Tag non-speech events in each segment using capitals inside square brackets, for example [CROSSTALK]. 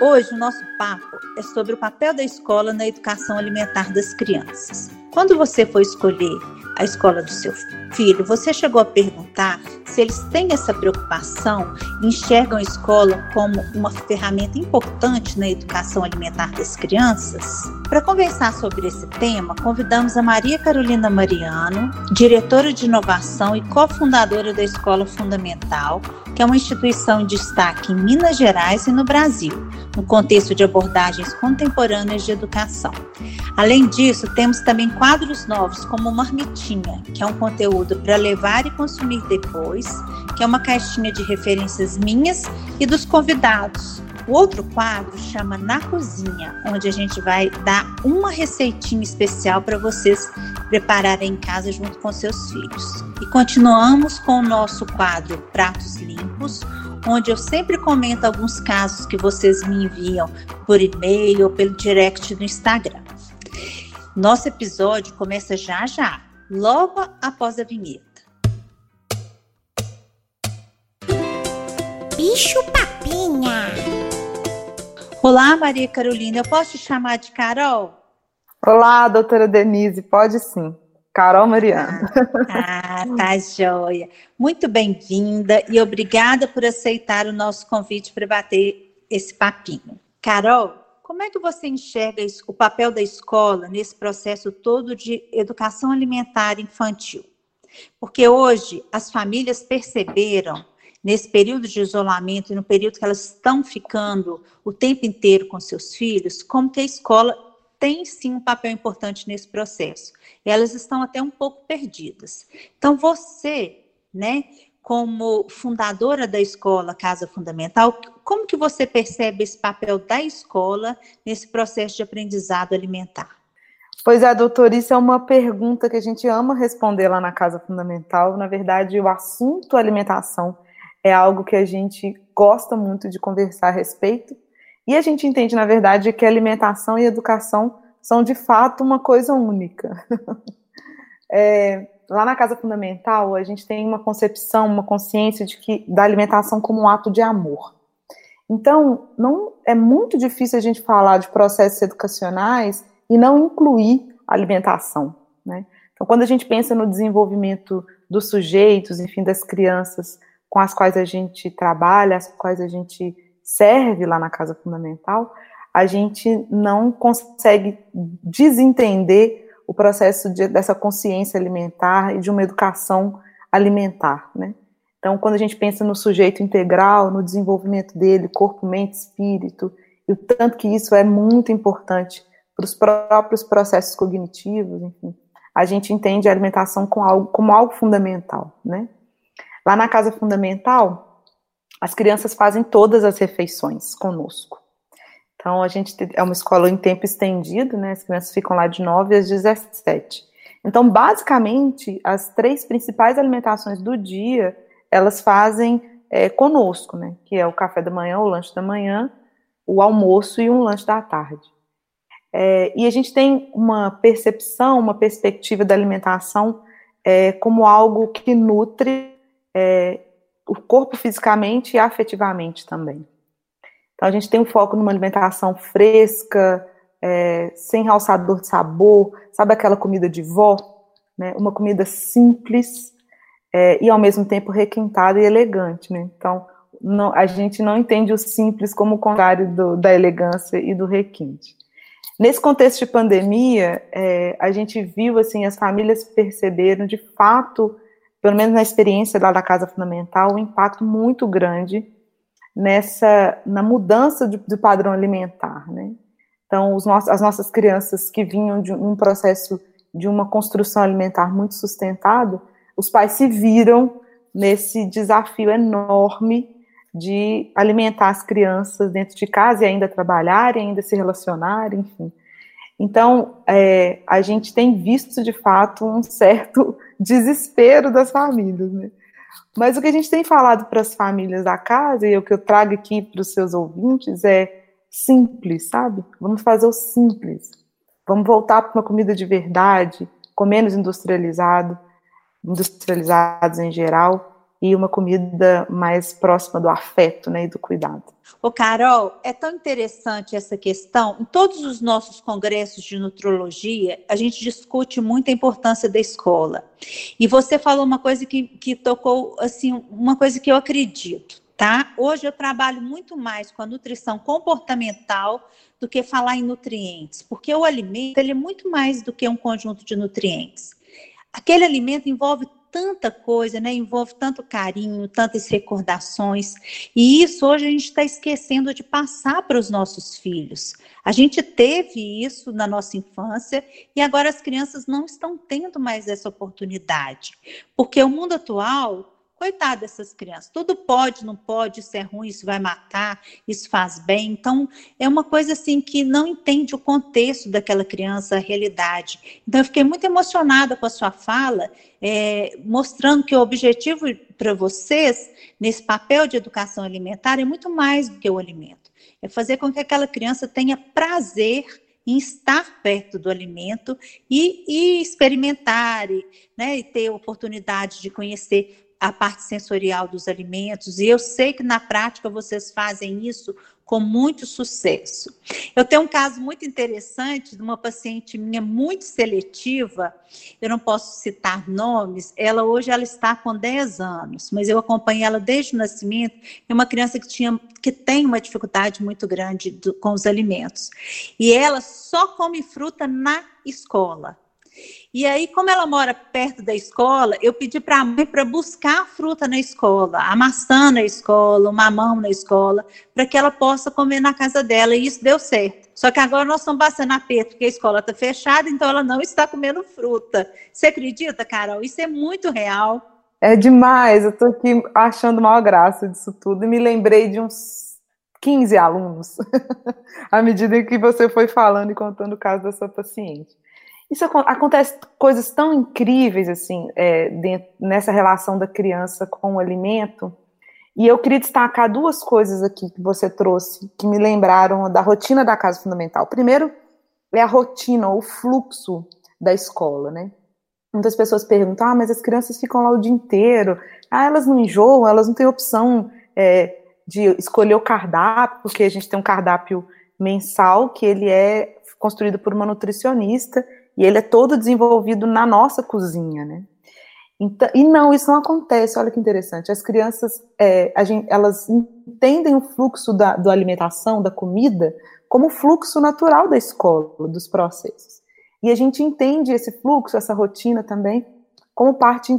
Hoje o nosso papo é sobre o papel da escola na educação alimentar das crianças. Quando você for escolher a escola do seu filho, você chegou a perguntar se eles têm essa preocupação enxergam a escola como uma ferramenta importante na educação alimentar das crianças? Para conversar sobre esse tema, convidamos a Maria Carolina Mariano, diretora de inovação e cofundadora da Escola Fundamental, que é uma instituição em destaque em Minas Gerais e no Brasil, no contexto de abordagens contemporâneas de educação. Além disso, temos também quadros novos, como Marmitinha, que é um conteúdo para levar e consumir depois, que é uma caixinha de referências minhas e dos convidados. O outro quadro chama Na Cozinha, onde a gente vai dar uma receitinha especial para vocês prepararem em casa junto com seus filhos. E continuamos com o nosso quadro Pratos Limpos, onde eu sempre comento alguns casos que vocês me enviam por e-mail ou pelo direct do Instagram. Nosso episódio começa já já, logo após a vinheta. Bicho Papinha. Olá, Maria Carolina, eu posso te chamar de Carol? Olá, doutora Denise, pode sim. Carol Mariana. Ah, ah tá joia. Muito bem-vinda e obrigada por aceitar o nosso convite para bater esse papinho. Carol, como é que você enxerga o papel da escola nesse processo todo de educação alimentar infantil? Porque hoje as famílias perceberam, nesse período de isolamento e no período que elas estão ficando o tempo inteiro com seus filhos, como que a escola tem sim um papel importante nesse processo. Elas estão até um pouco perdidas. Então, você, né, como fundadora da escola Casa Fundamental, como que você percebe esse papel da escola nesse processo de aprendizado alimentar? Pois é, doutor, isso é uma pergunta que a gente ama responder lá na Casa Fundamental. Na verdade, o assunto alimentação é algo que a gente gosta muito de conversar a respeito. E a gente entende, na verdade, que alimentação e educação são de fato uma coisa única. [LAUGHS] é, lá na Casa Fundamental, a gente tem uma concepção, uma consciência de que da alimentação como um ato de amor. Então, não é muito difícil a gente falar de processos educacionais e não incluir alimentação, né? Então, quando a gente pensa no desenvolvimento dos sujeitos, enfim, das crianças com as quais a gente trabalha, as quais a gente serve lá na Casa Fundamental, a gente não consegue desentender o processo de, dessa consciência alimentar e de uma educação alimentar, né? Então, quando a gente pensa no sujeito integral, no desenvolvimento dele, corpo, mente, espírito, e o tanto que isso é muito importante para os próprios processos cognitivos, enfim, a gente entende a alimentação como algo, como algo fundamental, né? Lá na casa fundamental, as crianças fazem todas as refeições conosco. Então, a gente é uma escola em tempo estendido, né? As crianças ficam lá de 9 às 17. Então, basicamente, as três principais alimentações do dia, elas fazem é, conosco, né? Que é o café da manhã, o lanche da manhã, o almoço e um lanche da tarde. É, e a gente tem uma percepção, uma perspectiva da alimentação é, como algo que nutre é, o corpo fisicamente e afetivamente também. Então, a gente tem um foco numa alimentação fresca, é, sem realçador de sabor, sabe aquela comida de vó? Né? Uma comida simples é, e, ao mesmo tempo, requintada e elegante. Né? Então, não, a gente não entende o simples como o contrário do, da elegância e do requinte. Nesse contexto de pandemia, é, a gente viu, assim, as famílias perceberam, de fato, pelo menos na experiência lá da Casa Fundamental, um impacto muito grande nessa na mudança de, do padrão alimentar, né? Então, os nossos, as nossas crianças que vinham de um processo de uma construção alimentar muito sustentado, os pais se viram nesse desafio enorme de alimentar as crianças dentro de casa e ainda trabalhar, e ainda se relacionar, enfim. Então, é, a gente tem visto de fato um certo [LAUGHS] desespero das famílias, né? Mas o que a gente tem falado para as famílias da casa, e o que eu trago aqui para os seus ouvintes, é simples, sabe? Vamos fazer o simples. Vamos voltar para uma comida de verdade, com menos industrializado, industrializados em geral, e uma comida mais próxima do afeto né, e do cuidado. Ô, Carol, é tão interessante essa questão. Em todos os nossos congressos de nutrologia, a gente discute muito a importância da escola. E você falou uma coisa que, que tocou, assim, uma coisa que eu acredito, tá? Hoje eu trabalho muito mais com a nutrição comportamental do que falar em nutrientes, porque o alimento ele é muito mais do que um conjunto de nutrientes. Aquele alimento envolve tanta coisa, né? Envolve tanto carinho, tantas recordações. E isso hoje a gente está esquecendo de passar para os nossos filhos. A gente teve isso na nossa infância e agora as crianças não estão tendo mais essa oportunidade. Porque o mundo atual Coitado dessas crianças, tudo pode, não pode, isso é ruim, isso vai matar, isso faz bem. Então, é uma coisa assim que não entende o contexto daquela criança, a realidade. Então, eu fiquei muito emocionada com a sua fala, é, mostrando que o objetivo para vocês, nesse papel de educação alimentar, é muito mais do que o alimento. É fazer com que aquela criança tenha prazer em estar perto do alimento e, e experimentar, e, né, e ter oportunidade de conhecer a parte sensorial dos alimentos, e eu sei que na prática vocês fazem isso com muito sucesso. Eu tenho um caso muito interessante de uma paciente minha muito seletiva, eu não posso citar nomes, ela hoje ela está com 10 anos, mas eu acompanhei ela desde o nascimento, é uma criança que tinha que tem uma dificuldade muito grande do, com os alimentos. E ela só come fruta na escola. E aí, como ela mora perto da escola, eu pedi para a mãe para buscar a fruta na escola, a maçã na escola, o mamão na escola, para que ela possa comer na casa dela. E isso deu certo. Só que agora nós estamos passando aperto, porque a escola está fechada, então ela não está comendo fruta. Você acredita, Carol? Isso é muito real. É demais. Eu estou aqui achando maior graça disso tudo e me lembrei de uns 15 alunos, [LAUGHS] à medida que você foi falando e contando o caso da sua paciente. Isso acontece coisas tão incríveis assim é, dentro, nessa relação da criança com o alimento. E eu queria destacar duas coisas aqui que você trouxe que me lembraram da rotina da casa fundamental. Primeiro é a rotina, o fluxo da escola, né? Muitas pessoas perguntam: ah, mas as crianças ficam lá o dia inteiro, ah, elas não enjoam, elas não têm opção é, de escolher o cardápio, porque a gente tem um cardápio mensal que ele é construído por uma nutricionista e ele é todo desenvolvido na nossa cozinha, né? Então, e não, isso não acontece. Olha que interessante. As crianças, é, gente, elas entendem o fluxo da do alimentação, da comida, como fluxo natural da escola, dos processos. E a gente entende esse fluxo, essa rotina também, como parte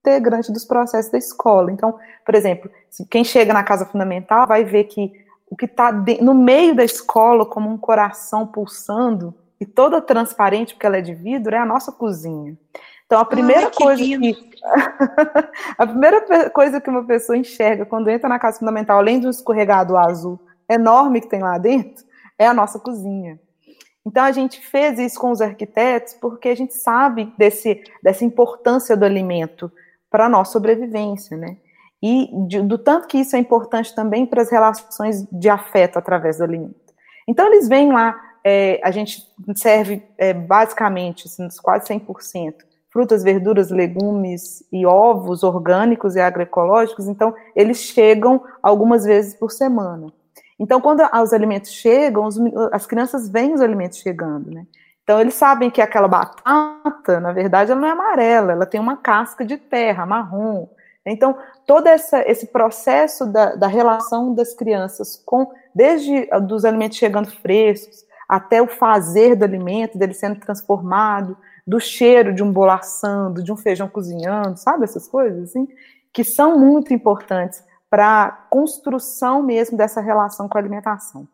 integrante dos processos da escola. Então, por exemplo, quem chega na casa fundamental vai ver que o que está no meio da escola, como um coração pulsando, e toda transparente, porque ela é de vidro, é a nossa cozinha. Então, a primeira Ai, que coisa lindo. que [LAUGHS] a primeira coisa que uma pessoa enxerga quando entra na casa fundamental, além do escorregado azul enorme que tem lá dentro, é a nossa cozinha. Então a gente fez isso com os arquitetos porque a gente sabe desse, dessa importância do alimento para a nossa sobrevivência, né? E de, do tanto que isso é importante também para as relações de afeto através do alimento. Então eles vêm lá é, a gente serve é, basicamente, assim, quase 100%, frutas, verduras, legumes e ovos orgânicos e agroecológicos, então eles chegam algumas vezes por semana. Então, quando os alimentos chegam, os, as crianças veem os alimentos chegando, né? Então, eles sabem que aquela batata, na verdade, ela não é amarela, ela tem uma casca de terra, marrom. Então, todo essa, esse processo da, da relação das crianças com, desde dos alimentos chegando frescos, até o fazer do alimento, dele sendo transformado, do cheiro de um bolo assando, de um feijão cozinhando, sabe essas coisas assim, que são muito importantes para a construção mesmo dessa relação com a alimentação.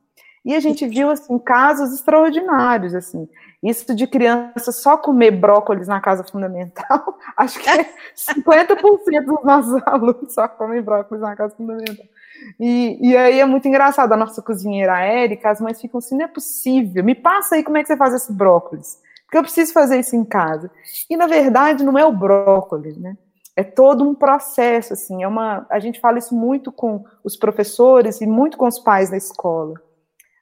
E a gente viu assim casos extraordinários assim. Isso de criança só comer brócolis na casa fundamental, [LAUGHS] acho que é 50% dos nossos [LAUGHS] alunos só comem brócolis na casa fundamental. E, e aí é muito engraçado, a nossa cozinheira Érica, as mães ficam assim, não é possível, me passa aí como é que você faz esse brócolis, porque eu preciso fazer isso em casa. E na verdade não é o brócolis, né? É todo um processo, assim, é uma, a gente fala isso muito com os professores e muito com os pais da escola,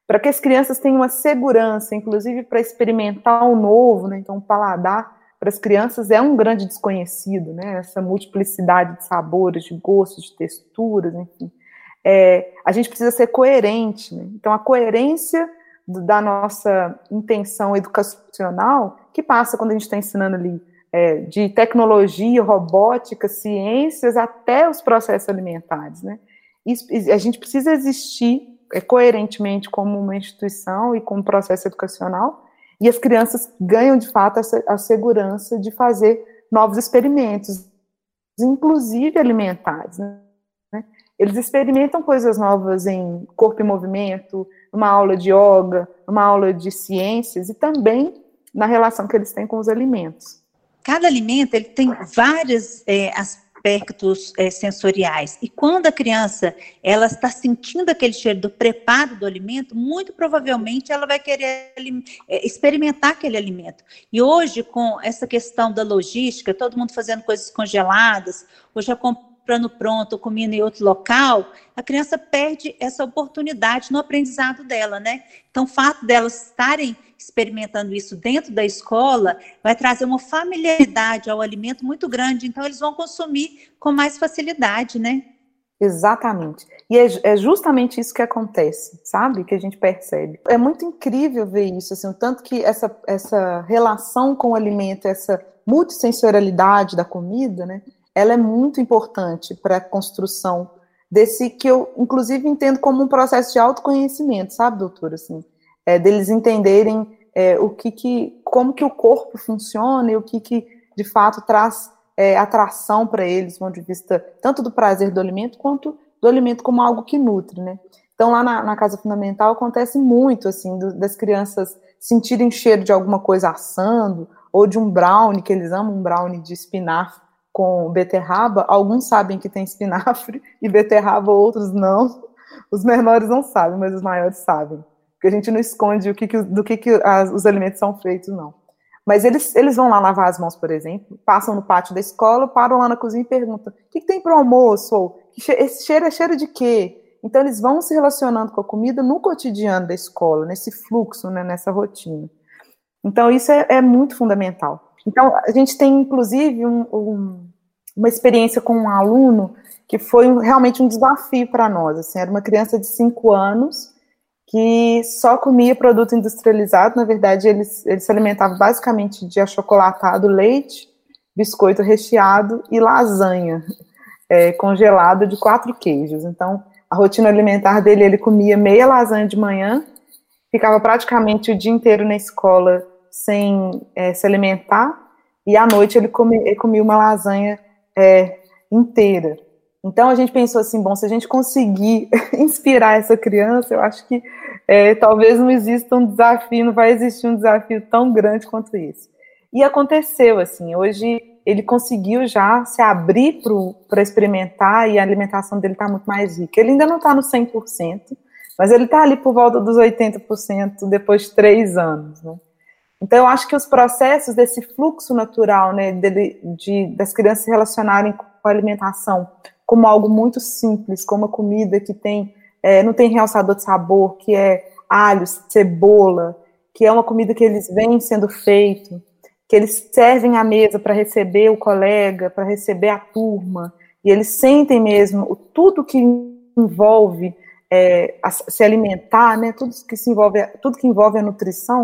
para que as crianças tenham uma segurança, inclusive para experimentar o novo, né? Então, o paladar para as crianças é um grande desconhecido, né? Essa multiplicidade de sabores, de gostos, de texturas, enfim. É, a gente precisa ser coerente, né? Então, a coerência do, da nossa intenção educacional, que passa quando a gente está ensinando ali é, de tecnologia, robótica, ciências, até os processos alimentares, né? E a gente precisa existir é, coerentemente como uma instituição e como processo educacional, e as crianças ganham, de fato, a segurança de fazer novos experimentos, inclusive alimentares. Né? Eles experimentam coisas novas em corpo e movimento, uma aula de yoga, uma aula de ciências e também na relação que eles têm com os alimentos. Cada alimento ele tem vários é, aspectos é, sensoriais e quando a criança ela está sentindo aquele cheiro do preparo do alimento, muito provavelmente ela vai querer é, experimentar aquele alimento. E hoje com essa questão da logística, todo mundo fazendo coisas congeladas, hoje comprando pronto, comendo em outro local, a criança perde essa oportunidade no aprendizado dela, né? Então, o fato delas estarem experimentando isso dentro da escola vai trazer uma familiaridade ao alimento muito grande, então eles vão consumir com mais facilidade, né? Exatamente. E é, é, justamente isso que acontece, sabe? Que a gente percebe. É muito incrível ver isso, assim, o tanto que essa, essa relação com o alimento, essa multissensorialidade da comida, né? Ela é muito importante para a construção desse que eu, inclusive, entendo como um processo de autoconhecimento, sabe, doutora? Assim, é, deles entenderem é, o que, que, como que o corpo funciona e o que, que de fato traz é, atração para eles, do ponto de vista tanto do prazer do alimento quanto do alimento como algo que nutre, né? Então, lá na, na casa fundamental acontece muito, assim, do, das crianças sentirem cheiro de alguma coisa assando, ou de um brownie, que eles amam um brownie de espinafre, com beterraba, alguns sabem que tem espinafre [LAUGHS] e beterraba, outros não. Os menores não sabem, mas os maiores sabem. Porque a gente não esconde o que, que do que, que as, os alimentos são feitos, não. Mas eles, eles vão lá lavar as mãos, por exemplo, passam no pátio da escola, param lá na cozinha e perguntam: o que, que tem para o almoço? Ou esse cheiro é cheiro de quê? Então, eles vão se relacionando com a comida no cotidiano da escola, nesse fluxo, né, nessa rotina. Então, isso é, é muito fundamental. Então, a gente tem, inclusive, um, um, uma experiência com um aluno que foi realmente um desafio para nós. Assim, era uma criança de 5 anos que só comia produto industrializado. Na verdade, ele, ele se alimentava basicamente de achocolatado, leite, biscoito recheado e lasanha é, congelado de quatro queijos. Então, a rotina alimentar dele, ele comia meia lasanha de manhã, ficava praticamente o dia inteiro na escola sem é, se alimentar, e à noite ele, ele comia uma lasanha é, inteira. Então a gente pensou assim, bom, se a gente conseguir [LAUGHS] inspirar essa criança, eu acho que é, talvez não exista um desafio, não vai existir um desafio tão grande quanto esse. E aconteceu, assim, hoje ele conseguiu já se abrir para experimentar e a alimentação dele está muito mais rica. Ele ainda não está no 100%, mas ele está ali por volta dos 80% depois de três anos, né? Então, eu acho que os processos desse fluxo natural, né, de, de, das crianças se relacionarem com a alimentação como algo muito simples, como uma comida que tem, é, não tem realçador de sabor, que é alho, cebola, que é uma comida que eles vêm sendo feito, que eles servem à mesa para receber o colega, para receber a turma, e eles sentem mesmo tudo que envolve é, a, se alimentar, né, tudo que se envolve, tudo que envolve a nutrição,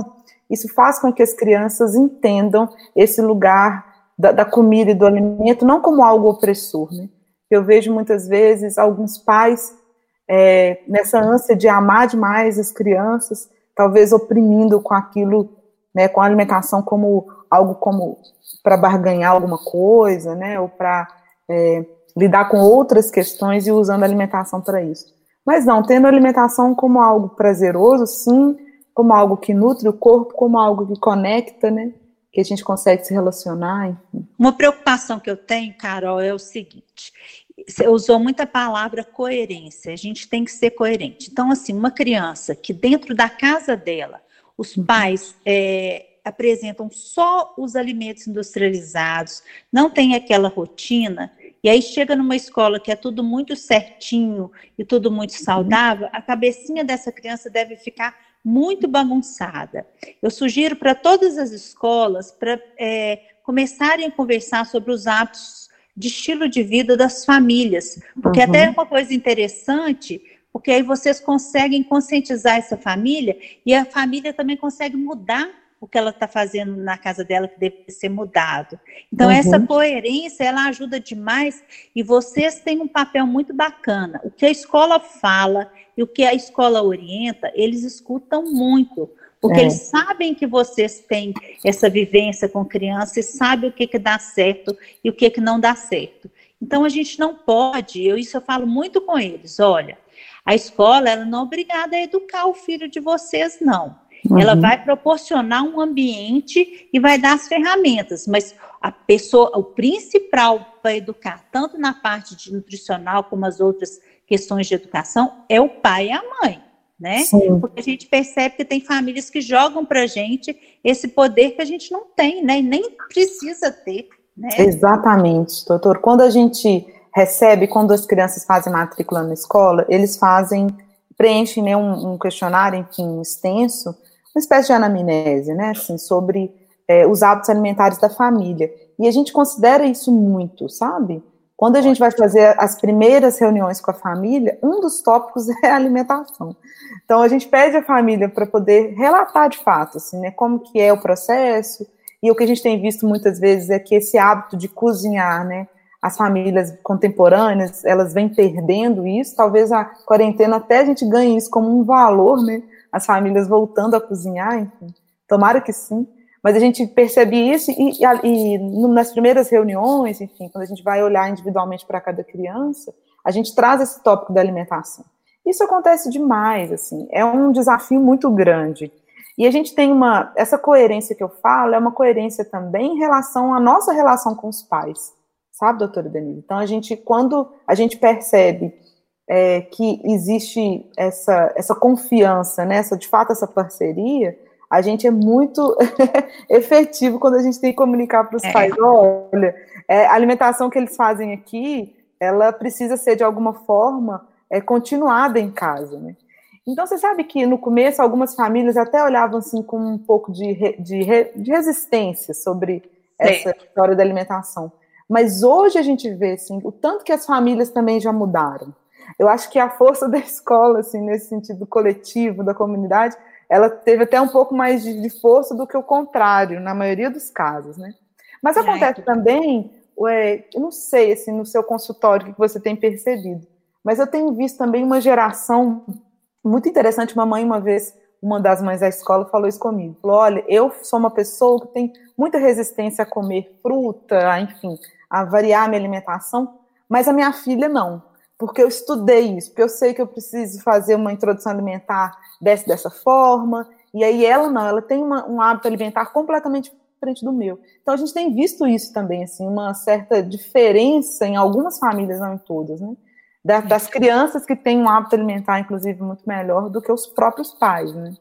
isso faz com que as crianças entendam esse lugar da, da comida e do alimento não como algo opressor, né? Eu vejo muitas vezes alguns pais é, nessa ânsia de amar demais as crianças, talvez oprimindo com aquilo, né, com a alimentação como algo como para barganhar alguma coisa, né, ou para é, lidar com outras questões e usando a alimentação para isso. Mas não, tendo a alimentação como algo prazeroso, sim, como algo que nutre o corpo, como algo que conecta, né? Que a gente consegue se relacionar. Enfim. Uma preocupação que eu tenho, Carol, é o seguinte: você usou muita palavra coerência, a gente tem que ser coerente. Então, assim, uma criança que dentro da casa dela, os pais é, apresentam só os alimentos industrializados, não tem aquela rotina, e aí chega numa escola que é tudo muito certinho e tudo muito uhum. saudável, a cabecinha dessa criança deve ficar muito bagunçada. Eu sugiro para todas as escolas para é, começarem a conversar sobre os hábitos de estilo de vida das famílias, porque uhum. até é uma coisa interessante, porque aí vocês conseguem conscientizar essa família e a família também consegue mudar o que ela está fazendo na casa dela que deve ser mudado. Então, uhum. essa coerência, ela ajuda demais e vocês têm um papel muito bacana. O que a escola fala e o que a escola orienta, eles escutam muito, porque é. eles sabem que vocês têm essa vivência com criança e sabem o que, que dá certo e o que, que não dá certo. Então, a gente não pode, eu, isso eu falo muito com eles, olha, a escola, ela não é obrigada a educar o filho de vocês, não. Uhum. Ela vai proporcionar um ambiente e vai dar as ferramentas, mas a pessoa, o principal para educar, tanto na parte de nutricional como as outras questões de educação, é o pai e a mãe, né? Sim. Porque a gente percebe que tem famílias que jogam para a gente esse poder que a gente não tem, né? E nem precisa ter. Né? Exatamente, doutor. Quando a gente recebe, quando as crianças fazem matrícula na escola, eles fazem, preenchem né, um, um questionário, enfim, extenso, uma espécie de anamnese, né, assim, sobre é, os hábitos alimentares da família. E a gente considera isso muito, sabe? Quando a gente vai fazer as primeiras reuniões com a família, um dos tópicos [LAUGHS] é a alimentação. Então a gente pede à família para poder relatar de fato, assim, né, como que é o processo. E o que a gente tem visto muitas vezes é que esse hábito de cozinhar, né, as famílias contemporâneas, elas vêm perdendo isso, talvez a quarentena até a gente ganhe isso como um valor, né, as famílias voltando a cozinhar, enfim, tomara que sim, mas a gente percebe isso e, e, e nas primeiras reuniões, enfim, quando a gente vai olhar individualmente para cada criança, a gente traz esse tópico da alimentação. Isso acontece demais, assim, é um desafio muito grande. E a gente tem uma, essa coerência que eu falo, é uma coerência também em relação à nossa relação com os pais sabe, doutora Denise? Então, a gente, quando a gente percebe é, que existe essa, essa confiança, né, essa, de fato, essa parceria, a gente é muito [LAUGHS] efetivo quando a gente tem que comunicar para os é. pais, olha, é, a alimentação que eles fazem aqui, ela precisa ser, de alguma forma, é, continuada em casa, né? Então, você sabe que no começo algumas famílias até olhavam assim com um pouco de, de, de resistência sobre essa história da alimentação. Mas hoje a gente vê assim, o tanto que as famílias também já mudaram. Eu acho que a força [LAUGHS] da escola, assim, nesse sentido coletivo, da comunidade, ela teve até um pouco mais de, de força do que o contrário, na maioria dos casos, né? Mas acontece também, ué, eu não sei, assim, no seu consultório, o que você tem percebido, mas eu tenho visto também uma geração muito interessante. Uma mãe, uma vez, uma das mães da escola falou isso comigo. Falou: olha, eu sou uma pessoa que tem muita resistência a comer fruta, enfim, a variar a minha alimentação, mas a minha filha não, porque eu estudei isso, porque eu sei que eu preciso fazer uma introdução alimentar dessa, dessa forma, e aí ela não, ela tem uma, um hábito alimentar completamente diferente do meu. Então a gente tem visto isso também, assim, uma certa diferença em algumas famílias, não em todas, né? Das crianças que têm um hábito alimentar, inclusive, muito melhor do que os próprios pais, né?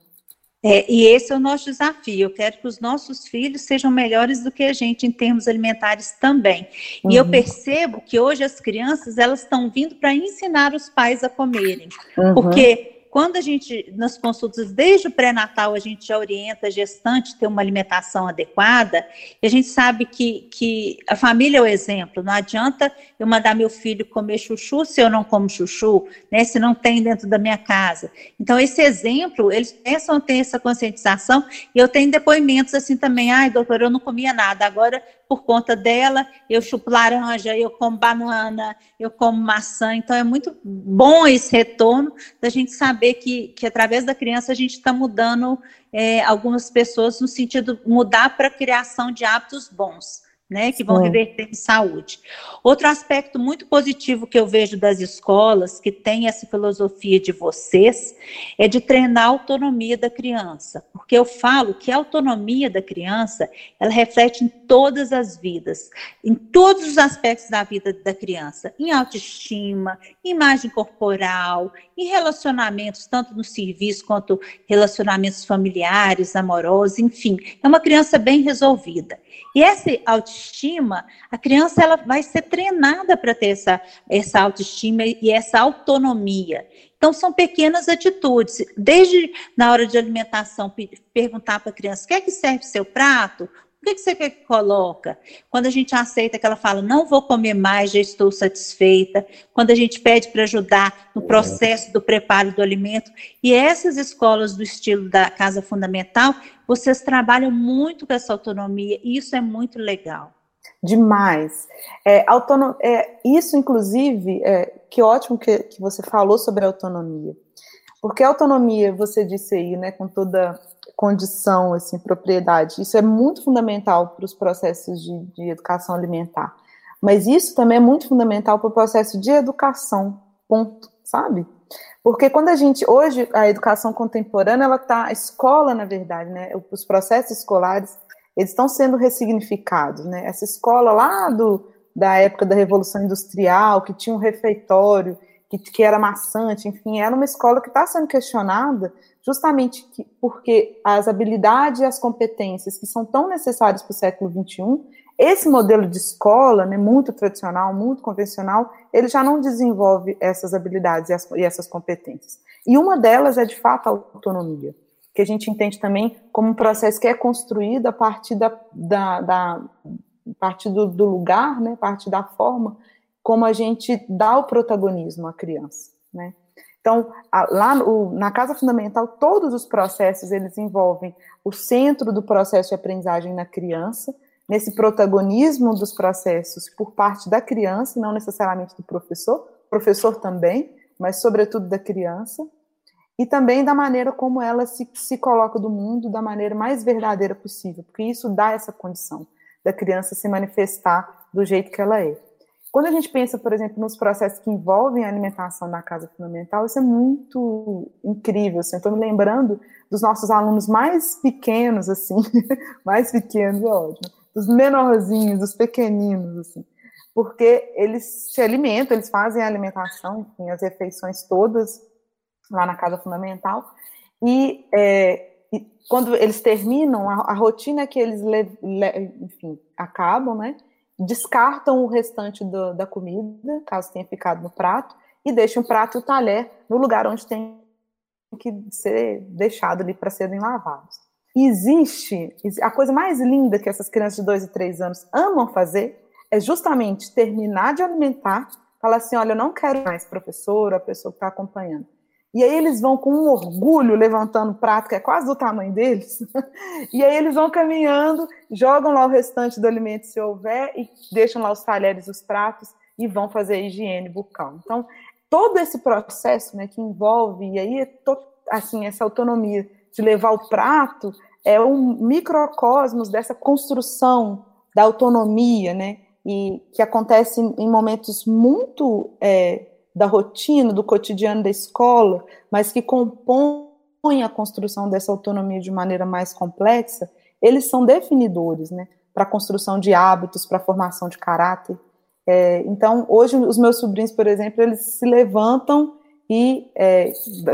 É, e esse é o nosso desafio. Eu quero que os nossos filhos sejam melhores do que a gente em termos alimentares também. Uhum. E eu uhum. percebo que hoje as crianças elas estão vindo para ensinar os pais a comerem, uhum. porque quando a gente, nas consultas, desde o pré-natal, a gente já orienta a gestante ter uma alimentação adequada, e a gente sabe que, que a família é o exemplo. Não adianta eu mandar meu filho comer chuchu se eu não como chuchu, né, se não tem dentro da minha casa. Então, esse exemplo, eles a ter essa conscientização, e eu tenho depoimentos assim também, ai, doutor, eu não comia nada, agora por conta dela, eu chupo laranja, eu como banana, eu como maçã. Então é muito bom esse retorno da gente saber que, que através da criança a gente está mudando é, algumas pessoas no sentido mudar para a criação de hábitos bons né, que vão reverter em saúde. Outro aspecto muito positivo que eu vejo das escolas, que tem essa filosofia de vocês, é de treinar a autonomia da criança, porque eu falo que a autonomia da criança, ela reflete em todas as vidas, em todos os aspectos da vida da criança, em autoestima, imagem corporal, em relacionamentos, tanto no serviço quanto relacionamentos familiares, amorosos, enfim, é uma criança bem resolvida. E essa autoestima autoestima, a criança ela vai ser treinada para ter essa, essa autoestima e essa autonomia. Então, são pequenas atitudes. Desde na hora de alimentação, perguntar para a criança: quer que serve seu prato? O que, que você quer que coloca? Quando a gente aceita que ela fala, não vou comer mais, já estou satisfeita. Quando a gente pede para ajudar no processo do preparo do alimento. E essas escolas do estilo da Casa Fundamental, vocês trabalham muito com essa autonomia, e isso é muito legal. Demais. É, autonom... é, isso, inclusive, é, que ótimo que, que você falou sobre autonomia. Porque a autonomia, você disse aí, né, com toda condição, assim, propriedade. Isso é muito fundamental para os processos de, de, educação alimentar. Mas isso também é muito fundamental para o processo de educação, ponto, sabe? Porque quando a gente, hoje, a educação contemporânea, ela está, a escola, na verdade, né, os processos escolares, eles estão sendo ressignificados, né? Essa escola lá do, da época da Revolução Industrial, que tinha um refeitório, que, que era maçante, enfim, era uma escola que está sendo questionada justamente que, porque as habilidades e as competências que são tão necessárias para o século XXI, esse modelo de escola, né, muito tradicional, muito convencional, ele já não desenvolve essas habilidades e, as, e essas competências. E uma delas é, de fato, a autonomia, que a gente entende também como um processo que é construído a partir, da, da, da partir do, do lugar, né, a partir da forma como a gente dá o protagonismo à criança, né? Então, lá na Casa Fundamental, todos os processos, eles envolvem o centro do processo de aprendizagem na criança, nesse protagonismo dos processos por parte da criança, não necessariamente do professor, professor também, mas sobretudo da criança, e também da maneira como ela se, se coloca do mundo da maneira mais verdadeira possível, porque isso dá essa condição da criança se manifestar do jeito que ela é. Quando a gente pensa, por exemplo, nos processos que envolvem a alimentação na casa fundamental, isso é muito incrível. Assim, Estou me lembrando dos nossos alunos mais pequenos, assim, [LAUGHS] mais pequenos, é ótimo, dos menorzinhos, dos pequeninos, assim, porque eles se alimentam, eles fazem a alimentação, enfim, as refeições todas lá na casa fundamental, e, é, e quando eles terminam, a, a rotina que eles, le, le, enfim, acabam, né? Descartam o restante do, da comida, caso tenha ficado no prato, e deixam o prato e o talher no lugar onde tem que ser deixado ali para serem lavados. existe a coisa mais linda que essas crianças de 2 e 3 anos amam fazer é justamente terminar de alimentar, falar assim: olha, eu não quero mais professor, a pessoa que está acompanhando. E aí eles vão com um orgulho levantando o prato, que é quase do tamanho deles. [LAUGHS] e aí eles vão caminhando, jogam lá o restante do alimento se houver, e deixam lá os talheres, os pratos, e vão fazer a higiene bucal. Então, todo esse processo né, que envolve, e aí assim, essa autonomia de levar o prato, é um microcosmos dessa construção da autonomia, né? E que acontece em momentos muito é, da rotina, do cotidiano da escola, mas que compõem a construção dessa autonomia de maneira mais complexa, eles são definidores, né, para a construção de hábitos, para a formação de caráter. É, então, hoje, os meus sobrinhos, por exemplo, eles se levantam e é,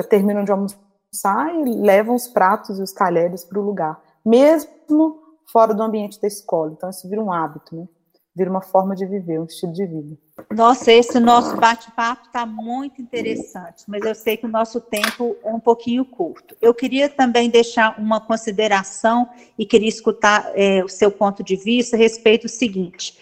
terminam de almoçar e levam os pratos e os talheres para o lugar, mesmo fora do ambiente da escola. Então, isso vira um hábito, né? Vira uma forma de viver, um estilo de vida. Nossa, esse nosso bate-papo está muito interessante, mas eu sei que o nosso tempo é um pouquinho curto. Eu queria também deixar uma consideração e queria escutar é, o seu ponto de vista a respeito do seguinte.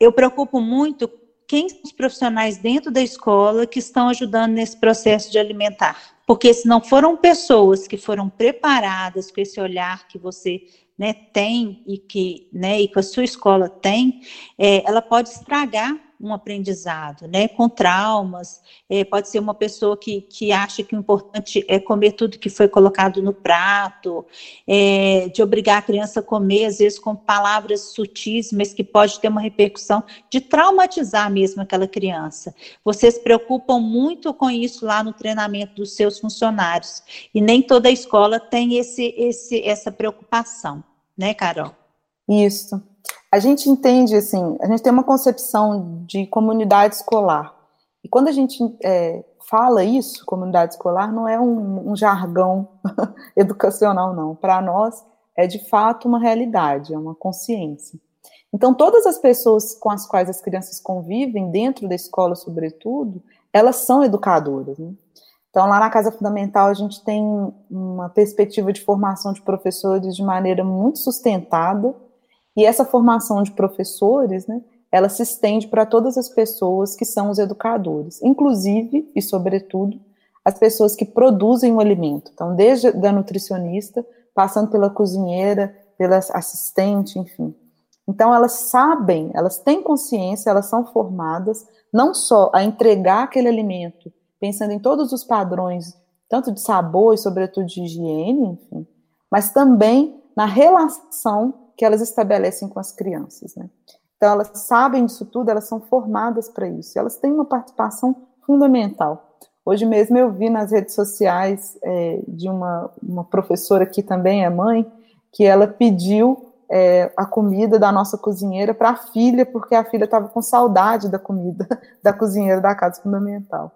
Eu preocupo muito quem são os profissionais dentro da escola que estão ajudando nesse processo de alimentar. Porque se não foram pessoas que foram preparadas com esse olhar que você né, tem e que, né, e que a sua escola tem, é, ela pode estragar um aprendizado, né, com traumas, é, pode ser uma pessoa que, que acha que o importante é comer tudo que foi colocado no prato, é, de obrigar a criança a comer, às vezes com palavras sutis, mas que pode ter uma repercussão de traumatizar mesmo aquela criança. Vocês se preocupam muito com isso lá no treinamento dos seus funcionários, e nem toda escola tem esse, esse, essa preocupação, né, Carol? Isso a gente entende assim, a gente tem uma concepção de comunidade escolar. E quando a gente é, fala isso, comunidade escolar, não é um, um jargão [LAUGHS] educacional, não. Para nós, é de fato uma realidade, é uma consciência. Então, todas as pessoas com as quais as crianças convivem, dentro da escola, sobretudo, elas são educadoras. Né? Então, lá na Casa Fundamental, a gente tem uma perspectiva de formação de professores de maneira muito sustentada, e essa formação de professores, né, ela se estende para todas as pessoas que são os educadores, inclusive e sobretudo as pessoas que produzem o alimento. Então, desde a nutricionista, passando pela cozinheira, pela assistente, enfim. Então, elas sabem, elas têm consciência, elas são formadas não só a entregar aquele alimento, pensando em todos os padrões, tanto de sabor e, sobretudo, de higiene, enfim, mas também na relação que elas estabelecem com as crianças, né? Então, elas sabem disso tudo, elas são formadas para isso, elas têm uma participação fundamental. Hoje mesmo eu vi nas redes sociais é, de uma, uma professora que também é mãe, que ela pediu é, a comida da nossa cozinheira para a filha, porque a filha estava com saudade da comida [LAUGHS] da cozinheira da Casa Fundamental.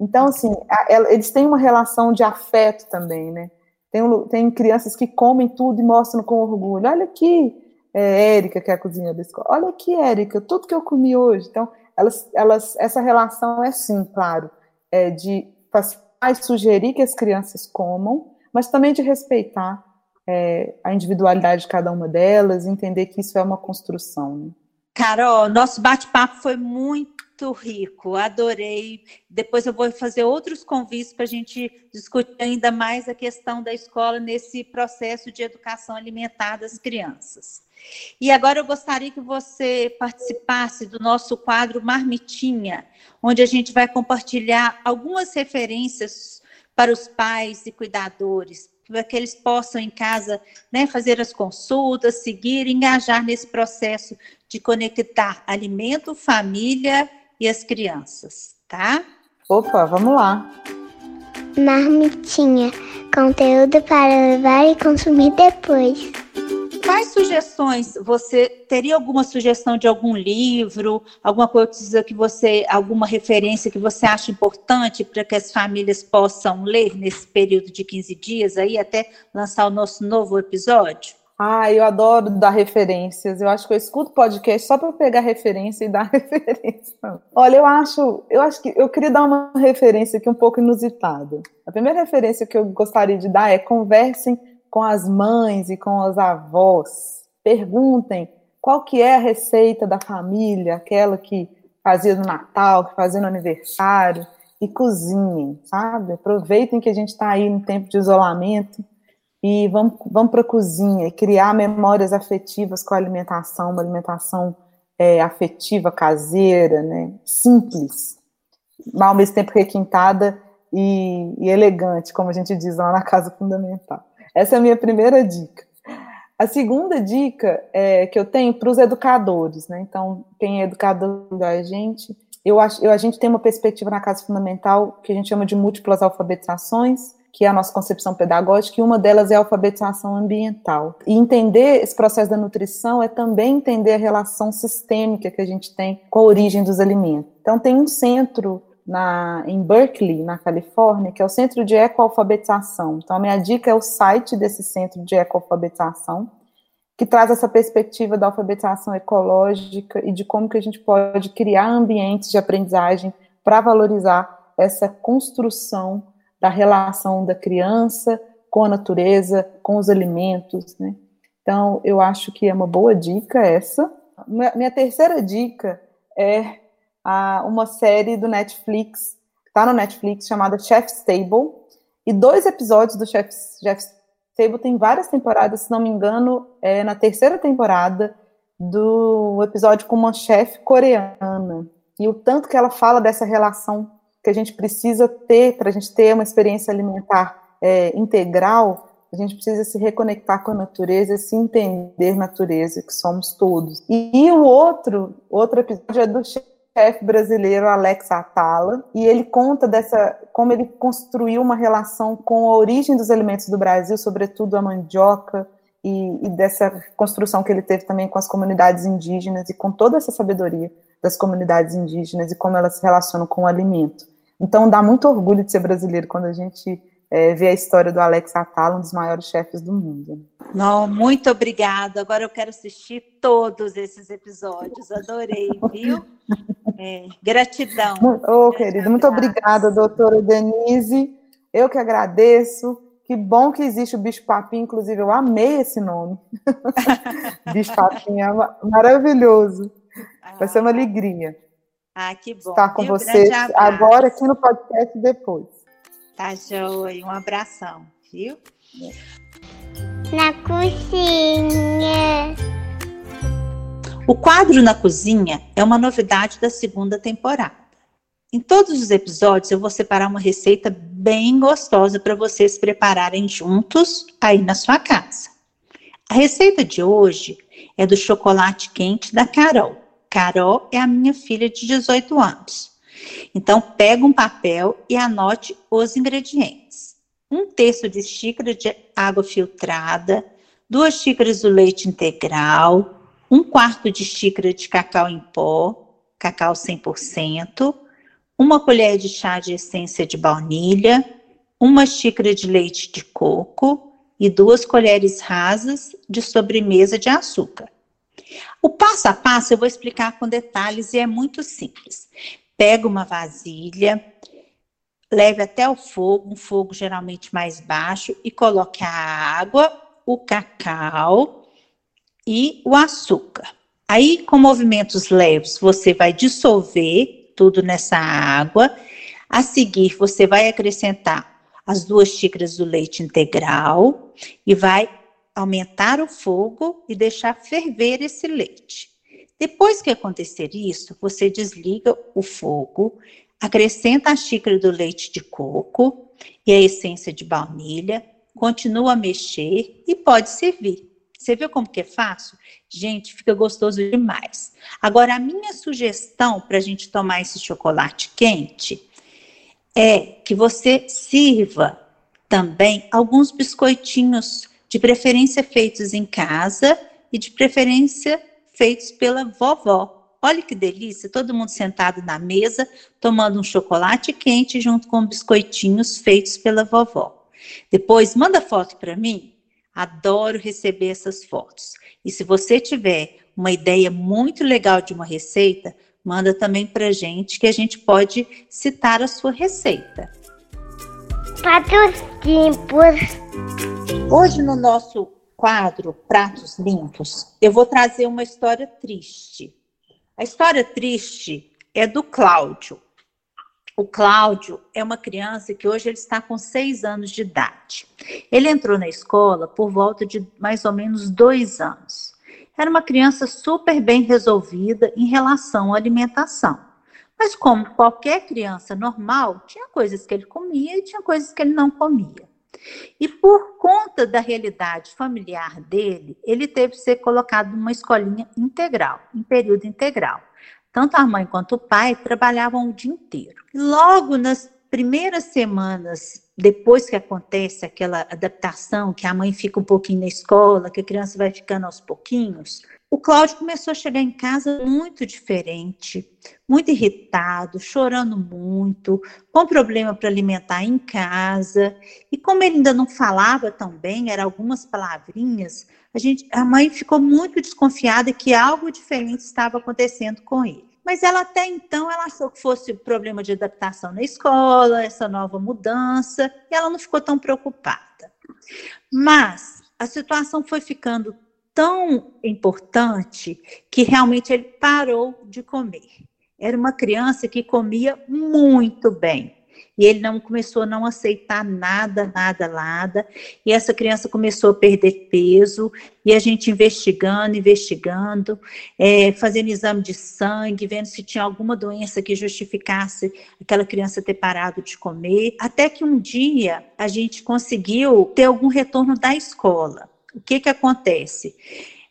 Então, assim, a, a, eles têm uma relação de afeto também, né? Tem, tem crianças que comem tudo e mostram com orgulho. Olha aqui, é, Érica, que é a cozinha da escola. Olha aqui, Érica, tudo que eu comi hoje. Então, elas, elas, essa relação é sim, claro, é de sugerir que as crianças comam, mas também de respeitar é, a individualidade de cada uma delas, entender que isso é uma construção. Né? Carol, nosso bate-papo foi muito rico, adorei. Depois eu vou fazer outros convites para a gente discutir ainda mais a questão da escola nesse processo de educação alimentar das crianças. E agora eu gostaria que você participasse do nosso quadro Marmitinha, onde a gente vai compartilhar algumas referências para os pais e cuidadores, para que eles possam em casa né, fazer as consultas, seguir, engajar nesse processo de conectar alimento, família e as crianças, tá? Opa, vamos lá. Marmitinha, conteúdo para levar e consumir depois. Quais sugestões? Você teria alguma sugestão de algum livro, alguma coisa que você, alguma referência que você acha importante para que as famílias possam ler nesse período de 15 dias aí até lançar o nosso novo episódio? Ah, eu adoro dar referências. Eu acho que eu escuto podcast só para pegar referência e dar [LAUGHS] referência. Olha, eu acho, eu acho que eu queria dar uma referência aqui um pouco inusitada. A primeira referência que eu gostaria de dar é conversem com as mães e com os avós. Perguntem qual que é a receita da família, aquela que fazia no Natal, que fazia no aniversário, e cozinhem, sabe? Aproveitem que a gente está aí no tempo de isolamento e vamos, vamos para a cozinha criar memórias afetivas com a alimentação, uma alimentação é, afetiva, caseira, né? simples, mas ao mesmo tempo requintada e, e elegante, como a gente diz lá na Casa Fundamental. Essa é a minha primeira dica. A segunda dica é, que eu tenho para os educadores, né? Então, quem é educador da gente, eu eu, a gente tem uma perspectiva na Casa Fundamental que a gente chama de múltiplas alfabetizações, que é a nossa concepção pedagógica, e uma delas é a alfabetização ambiental. E entender esse processo da nutrição é também entender a relação sistêmica que a gente tem com a origem dos alimentos. Então, tem um centro na, em Berkeley, na Califórnia, que é o Centro de Ecoalfabetização. Então, a minha dica é o site desse Centro de Ecoalfabetização, que traz essa perspectiva da alfabetização ecológica e de como que a gente pode criar ambientes de aprendizagem para valorizar essa construção da relação da criança com a natureza, com os alimentos, né? Então, eu acho que é uma boa dica essa. Minha terceira dica é a, uma série do Netflix, está no Netflix, chamada Chef's Table, e dois episódios do Chef's, Chef's Table tem várias temporadas, se não me engano, é na terceira temporada do episódio com uma chefe coreana, e o tanto que ela fala dessa relação que a gente precisa ter para a gente ter uma experiência alimentar é, integral, a gente precisa se reconectar com a natureza, se entender natureza, que somos todos. E, e o outro, outro episódio é do chefe brasileiro Alex Atala, e ele conta dessa como ele construiu uma relação com a origem dos alimentos do Brasil, sobretudo a mandioca, e, e, dessa construção que ele teve também com as comunidades indígenas e com toda essa sabedoria das comunidades indígenas e como elas se relacionam com o alimento. Então dá muito orgulho de ser brasileiro quando a gente é, ver a história do Alex Atala, um dos maiores chefes do mundo. Não, muito obrigada. Agora eu quero assistir todos esses episódios. Adorei, viu? É, gratidão. Ô, oh, querido, muito obrigada, doutora Denise. Eu que agradeço. Que bom que existe o bicho papinho, inclusive eu amei esse nome. [LAUGHS] bicho papinho é maravilhoso. Vai ser uma alegria. Ah, que bom. Estar com vocês agora aqui no podcast e depois. Tá joia. Um abração, viu? Na cozinha. O quadro na cozinha é uma novidade da segunda temporada. Em todos os episódios eu vou separar uma receita bem gostosa para vocês prepararem juntos aí na sua casa. A receita de hoje é do chocolate quente da Carol. Carol é a minha filha de 18 anos. Então, pega um papel e anote os ingredientes. Um terço de xícara de água filtrada, duas xícaras do leite integral, um quarto de xícara de cacau em pó, cacau 100%, uma colher de chá de essência de baunilha, uma xícara de leite de coco e duas colheres rasas de sobremesa de açúcar. O passo a passo eu vou explicar com detalhes e é muito simples. Pega uma vasilha, leve até o fogo, um fogo geralmente mais baixo, e coloque a água, o cacau e o açúcar. Aí, com movimentos leves, você vai dissolver tudo nessa água. A seguir, você vai acrescentar as duas xícaras do leite integral e vai aumentar o fogo e deixar ferver esse leite. Depois que acontecer isso, você desliga o fogo, acrescenta a xícara do leite de coco e a essência de baunilha, continua a mexer e pode servir. Você viu como que é fácil? Gente, fica gostoso demais. Agora, a minha sugestão para a gente tomar esse chocolate quente é que você sirva também alguns biscoitinhos, de preferência feitos em casa e de preferência feitos pela vovó. Olha que delícia, todo mundo sentado na mesa, tomando um chocolate quente junto com biscoitinhos feitos pela vovó. Depois, manda foto para mim. Adoro receber essas fotos. E se você tiver uma ideia muito legal de uma receita, manda também para gente que a gente pode citar a sua receita. Patrocínios. Hoje no nosso quadro Pratos Limpos, eu vou trazer uma história triste. A história triste é do Cláudio. O Cláudio é uma criança que hoje ele está com seis anos de idade. Ele entrou na escola por volta de mais ou menos dois anos. Era uma criança super bem resolvida em relação à alimentação. Mas, como qualquer criança normal, tinha coisas que ele comia e tinha coisas que ele não comia. E por conta da realidade familiar dele, ele teve que ser colocado numa escolinha integral, em período integral. Tanto a mãe quanto o pai trabalhavam o dia inteiro. Logo nas primeiras semanas depois que acontece aquela adaptação, que a mãe fica um pouquinho na escola, que a criança vai ficando aos pouquinhos, o Cláudio começou a chegar em casa muito diferente, muito irritado, chorando muito, com problema para alimentar em casa. E como ele ainda não falava tão bem, eram algumas palavrinhas, a, gente, a mãe ficou muito desconfiada que algo diferente estava acontecendo com ele. Mas ela até então ela achou que fosse problema de adaptação na escola, essa nova mudança, e ela não ficou tão preocupada. Mas a situação foi ficando tão importante que realmente ele parou de comer. Era uma criança que comia muito bem. E ele não começou a não aceitar nada, nada, nada. E essa criança começou a perder peso. E a gente investigando, investigando, é, fazendo exame de sangue, vendo se tinha alguma doença que justificasse aquela criança ter parado de comer. Até que um dia a gente conseguiu ter algum retorno da escola o que que acontece?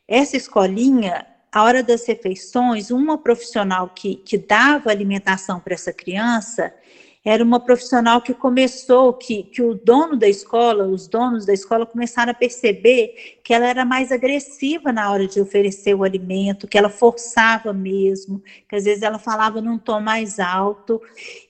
Essa escolinha, a hora das refeições, uma profissional que, que dava alimentação para essa criança era uma profissional que começou, que, que o dono da escola, os donos da escola começaram a perceber que ela era mais agressiva na hora de oferecer o alimento, que ela forçava mesmo, que às vezes ela falava num tom mais alto,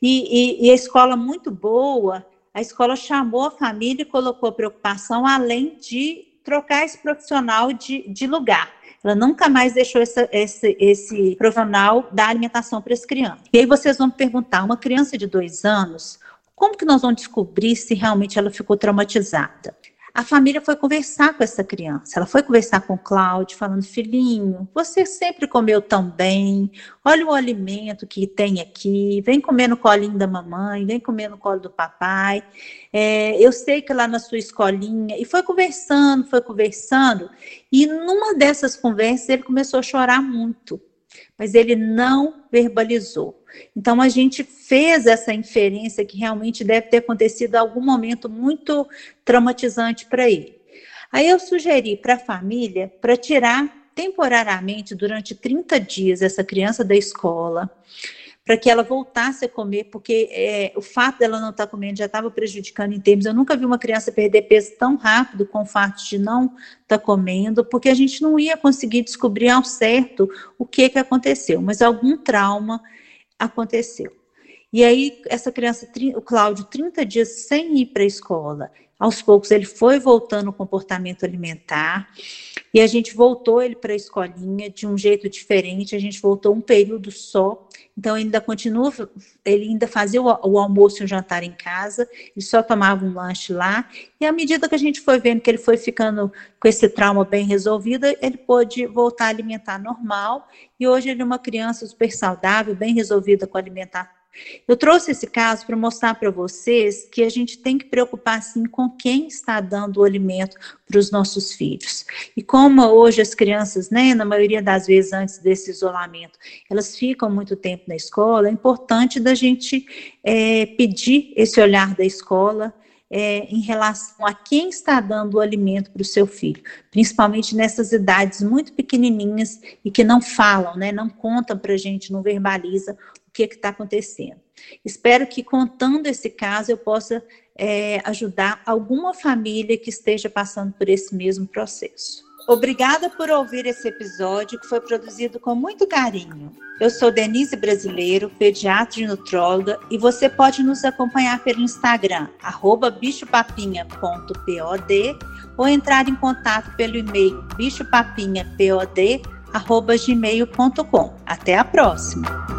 e, e, e a escola muito boa, a escola chamou a família e colocou preocupação, além de trocar esse profissional de, de lugar. Ela nunca mais deixou essa, esse, esse profissional da alimentação para as crianças. E aí vocês vão perguntar, uma criança de dois anos, como que nós vamos descobrir se realmente ela ficou traumatizada? A família foi conversar com essa criança. Ela foi conversar com o Cláudio, falando: Filhinho, você sempre comeu tão bem. Olha o alimento que tem aqui. Vem comer no colinho da mamãe, vem comer no colo do papai. É, eu sei que lá na sua escolinha. E foi conversando, foi conversando. E numa dessas conversas ele começou a chorar muito mas ele não verbalizou. Então a gente fez essa inferência que realmente deve ter acontecido algum momento muito traumatizante para ele. Aí eu sugeri para a família para tirar temporariamente durante 30 dias essa criança da escola, para que ela voltasse a comer, porque é, o fato dela não estar tá comendo já estava prejudicando em termos. Eu nunca vi uma criança perder peso tão rápido com o fato de não estar tá comendo, porque a gente não ia conseguir descobrir ao certo o que, que aconteceu, mas algum trauma aconteceu. E aí, essa criança, o Cláudio, 30 dias sem ir para a escola, aos poucos ele foi voltando ao comportamento alimentar e a gente voltou ele para a escolinha de um jeito diferente. A gente voltou um período só, então ainda continua, ele ainda fazia o, o almoço e o jantar em casa, ele só tomava um lanche lá. E à medida que a gente foi vendo que ele foi ficando com esse trauma bem resolvido, ele pôde voltar a alimentar normal. E hoje ele é uma criança super saudável, bem resolvida com a alimentação eu trouxe esse caso para mostrar para vocês que a gente tem que preocupar sim com quem está dando o alimento para os nossos filhos. E como hoje as crianças, né, na maioria das vezes antes desse isolamento, elas ficam muito tempo na escola, é importante da gente é, pedir esse olhar da escola. É, em relação a quem está dando o alimento para o seu filho, principalmente nessas idades muito pequenininhas e que não falam, né, não contam para a gente, não verbaliza que está acontecendo. Espero que contando esse caso eu possa é, ajudar alguma família que esteja passando por esse mesmo processo. Obrigada por ouvir esse episódio que foi produzido com muito carinho. Eu sou Denise Brasileiro, pediatra e nutróloga, e você pode nos acompanhar pelo Instagram, bichopapinha.pod, ou entrar em contato pelo e-mail bichopapinhapod.gmail.com. Até a próxima!